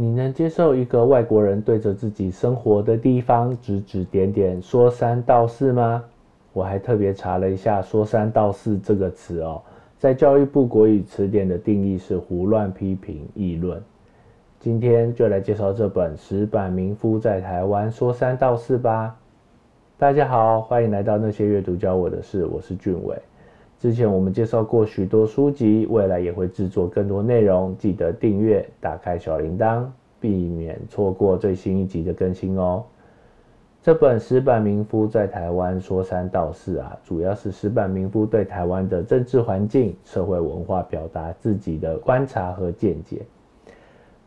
你能接受一个外国人对着自己生活的地方指指点点、说三道四吗？我还特别查了一下“说三道四”这个词哦，在教育部国语词典的定义是胡乱批评、议论。今天就来介绍这本石板民夫在台湾说三道四吧。大家好，欢迎来到那些阅读教我的事，我是俊伟。之前我们介绍过许多书籍，未来也会制作更多内容，记得订阅、打开小铃铛，避免错过最新一集的更新哦。这本石板民夫在台湾说三道四啊，主要是石板民夫对台湾的政治环境、社会文化表达自己的观察和见解。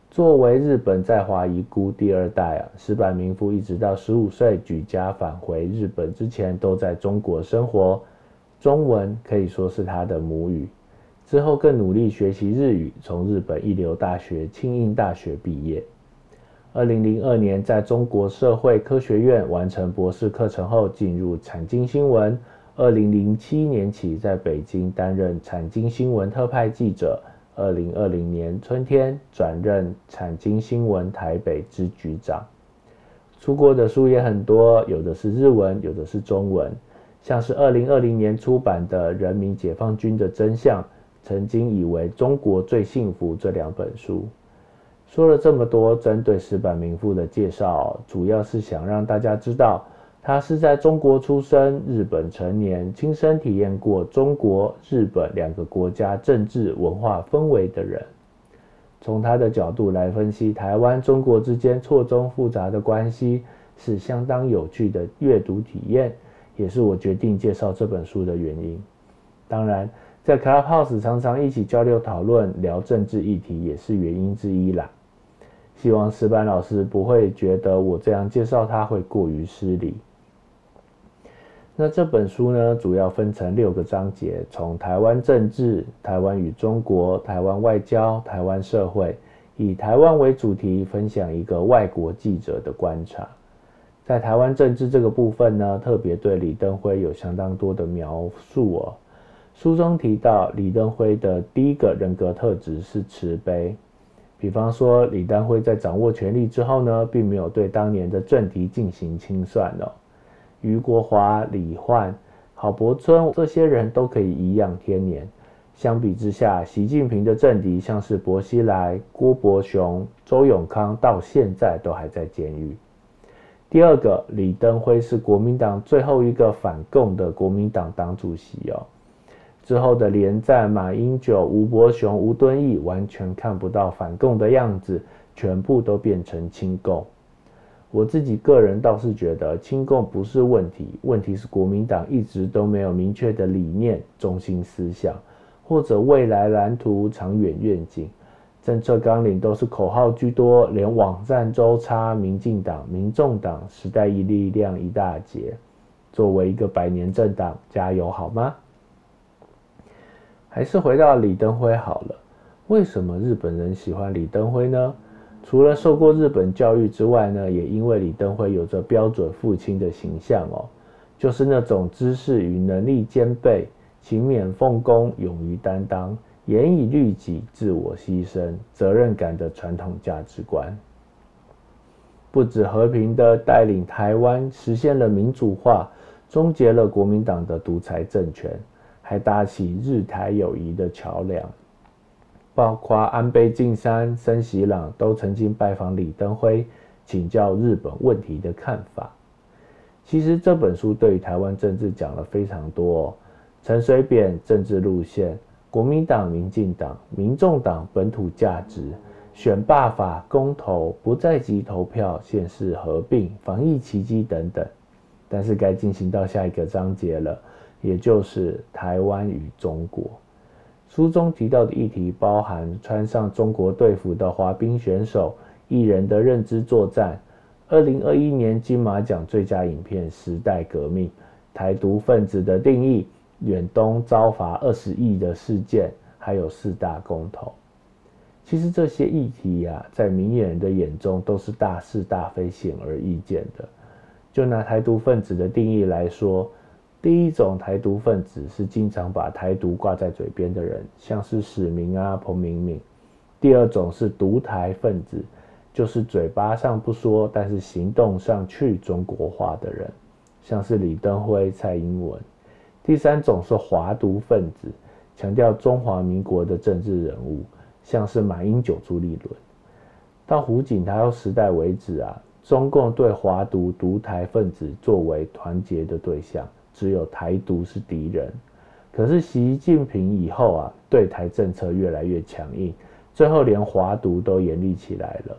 作为日本在华遗孤第二代啊，石板民夫一直到十五岁举家返回日本之前，都在中国生活。中文可以说是他的母语，之后更努力学习日语，从日本一流大学庆应大学毕业。二零零二年在中国社会科学院完成博士课程后，进入产经新闻。二零零七年起在北京担任产经新闻特派记者。二零二零年春天转任产经新闻台北支局长。出国的书也很多，有的是日文，有的是中文。像是二零二零年出版的《人民解放军的真相》，曾经以为中国最幸福这两本书，说了这么多针对石板民夫的介绍，主要是想让大家知道，他是在中国出生、日本成年、亲身体验过中国、日本两个国家政治文化氛围的人，从他的角度来分析台湾、中国之间错综复杂的关系，是相当有趣的阅读体验。也是我决定介绍这本书的原因。当然，在 Clubhouse 常常一起交流讨论、聊政治议题，也是原因之一啦。希望石板老师不会觉得我这样介绍他会过于失礼。那这本书呢，主要分成六个章节，从台湾政治、台湾与中国、台湾外交、台湾社会，以台湾为主题，分享一个外国记者的观察。在台湾政治这个部分呢，特别对李登辉有相当多的描述哦。书中提到，李登辉的第一个人格特质是慈悲。比方说，李登辉在掌握权力之后呢，并没有对当年的政敌进行清算哦。余国华、李焕、郝柏村这些人都可以颐养天年。相比之下，习近平的政敌像是薄熙来、郭伯雄、周永康，到现在都还在监狱。第二个，李登辉是国民党最后一个反共的国民党党主席哦。之后的连战、马英九、吴伯雄、吴敦义，完全看不到反共的样子，全部都变成亲共。我自己个人倒是觉得亲共不是问题，问题是国民党一直都没有明确的理念、中心思想，或者未来蓝图、长远愿景。政策纲领都是口号居多，连网站都差民进党、民众党、时代一力量一大截。作为一个百年政党，加油好吗？还是回到李登辉好了。为什么日本人喜欢李登辉呢？除了受过日本教育之外呢，也因为李登辉有着标准父亲的形象哦，就是那种知识与能力兼备、勤勉奉公、勇于担当。严以律己、自我牺牲、责任感的传统价值观，不止和平的带领台湾实现了民主化，终结了国民党的独裁政权，还搭起日台友谊的桥梁。包括安倍晋三、森喜朗都曾经拜访李登辉，请教日本问题的看法。其实这本书对于台湾政治讲了非常多，陈水扁政治路线。国民党、民进党、民众党本土价值、选罢法、公投、不在籍投票、县市合并、防疫奇迹等等，但是该进行到下一个章节了，也就是台湾与中国。书中提到的议题包含穿上中国队服的滑冰选手、艺人的认知作战、二零二一年金马奖最佳影片《时代革命》、台独分子的定义。远东遭罚二十亿的事件，还有四大公投，其实这些议题呀，在明眼人的眼中都是大是大非、显而易见的。就拿台独分子的定义来说，第一种台独分子是经常把台独挂在嘴边的人，像是史明啊、彭明敏；第二种是独台分子，就是嘴巴上不说，但是行动上去中国化的人，像是李登辉、蔡英文。第三种是华独分子，强调中华民国的政治人物，像是马英九、朱立伦。到胡锦涛时代为止啊，中共对华独、独台分子作为团结的对象，只有台独是敌人。可是习近平以后啊，对台政策越来越强硬，最后连华独都严厉起来了。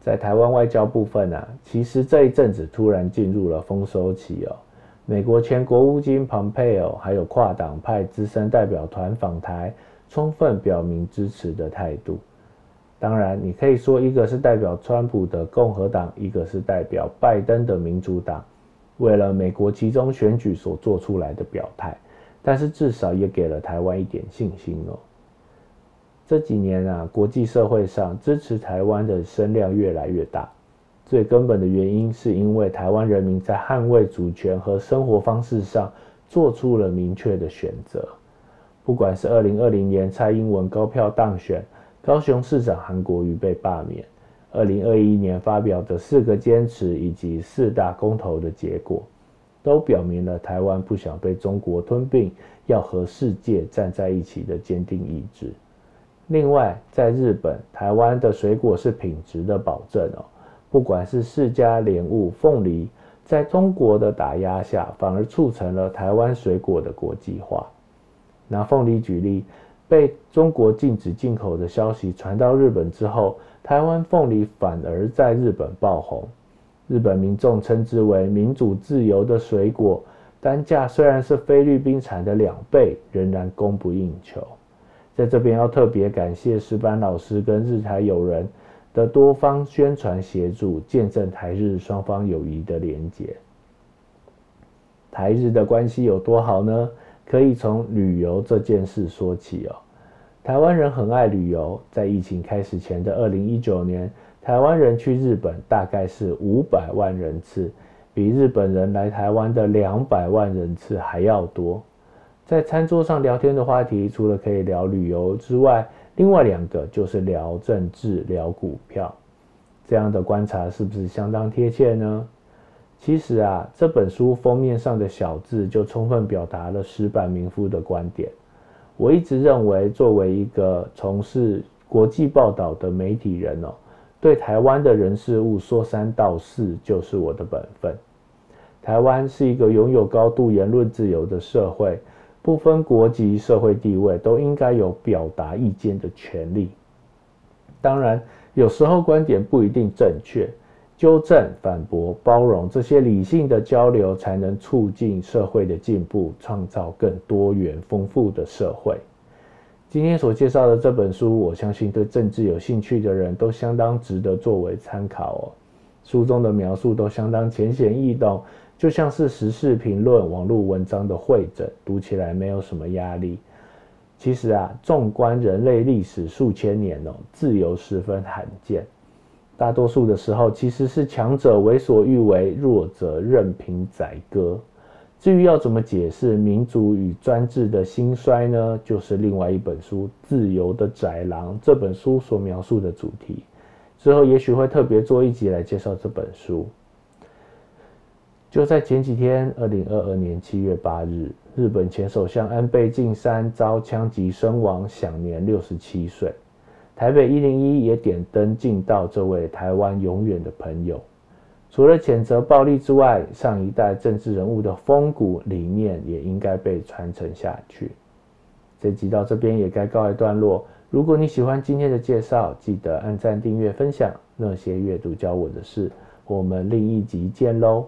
在台湾外交部分啊，其实这一阵子突然进入了丰收期哦。美国前国务卿蓬佩奥还有跨党派资深代表团访台，充分表明支持的态度。当然，你可以说一个是代表川普的共和党，一个是代表拜登的民主党，为了美国其中选举所做出来的表态。但是至少也给了台湾一点信心哦。这几年啊，国际社会上支持台湾的声量越来越大。最根本的原因，是因为台湾人民在捍卫主权和生活方式上做出了明确的选择。不管是二零二零年蔡英文高票当选，高雄市长韩国瑜被罢免；二零二一年发表的四个坚持以及四大公投的结果，都表明了台湾不想被中国吞并，要和世界站在一起的坚定意志。另外，在日本，台湾的水果是品质的保证哦。不管是释迦莲雾、凤梨，在中国的打压下，反而促成了台湾水果的国际化。拿凤梨举例，被中国禁止进口的消息传到日本之后，台湾凤梨反而在日本爆红。日本民众称之为民主自由的水果，单价虽然是菲律宾产的两倍，仍然供不应求。在这边要特别感谢石板老师跟日台友人。的多方宣传协助，见证台日双方友谊的连结。台日的关系有多好呢？可以从旅游这件事说起哦。台湾人很爱旅游，在疫情开始前的二零一九年，台湾人去日本大概是五百万人次，比日本人来台湾的两百万人次还要多。在餐桌上聊天的话题，除了可以聊旅游之外，另外两个就是聊政治、聊股票，这样的观察是不是相当贴切呢？其实啊，这本书封面上的小字就充分表达了石板民夫的观点。我一直认为，作为一个从事国际报道的媒体人哦，对台湾的人事物说三道四就是我的本分。台湾是一个拥有高度言论自由的社会。不分国籍、社会地位，都应该有表达意见的权利。当然，有时候观点不一定正确，纠正、反驳、包容这些理性的交流，才能促进社会的进步，创造更多元丰富的社会。今天所介绍的这本书，我相信对政治有兴趣的人都相当值得作为参考哦。书中的描述都相当浅显易懂。就像是时事评论、网络文章的会诊，读起来没有什么压力。其实啊，纵观人类历史数千年哦，自由十分罕见。大多数的时候，其实是强者为所欲为，弱者任凭宰割。至于要怎么解释民主与专制的兴衰呢？就是另外一本书《自由的宰狼》这本书所描述的主题。之后也许会特别做一集来介绍这本书。就在前几天，二零二二年七月八日，日本前首相安倍晋三遭枪击身亡，享年六十七岁。台北一零一也点灯敬悼这位台湾永远的朋友。除了谴责暴力之外，上一代政治人物的风骨理念也应该被传承下去。这集到这边也该告一段落。如果你喜欢今天的介绍，记得按赞、订阅、分享。那些阅读教我的事，我们另一集见喽。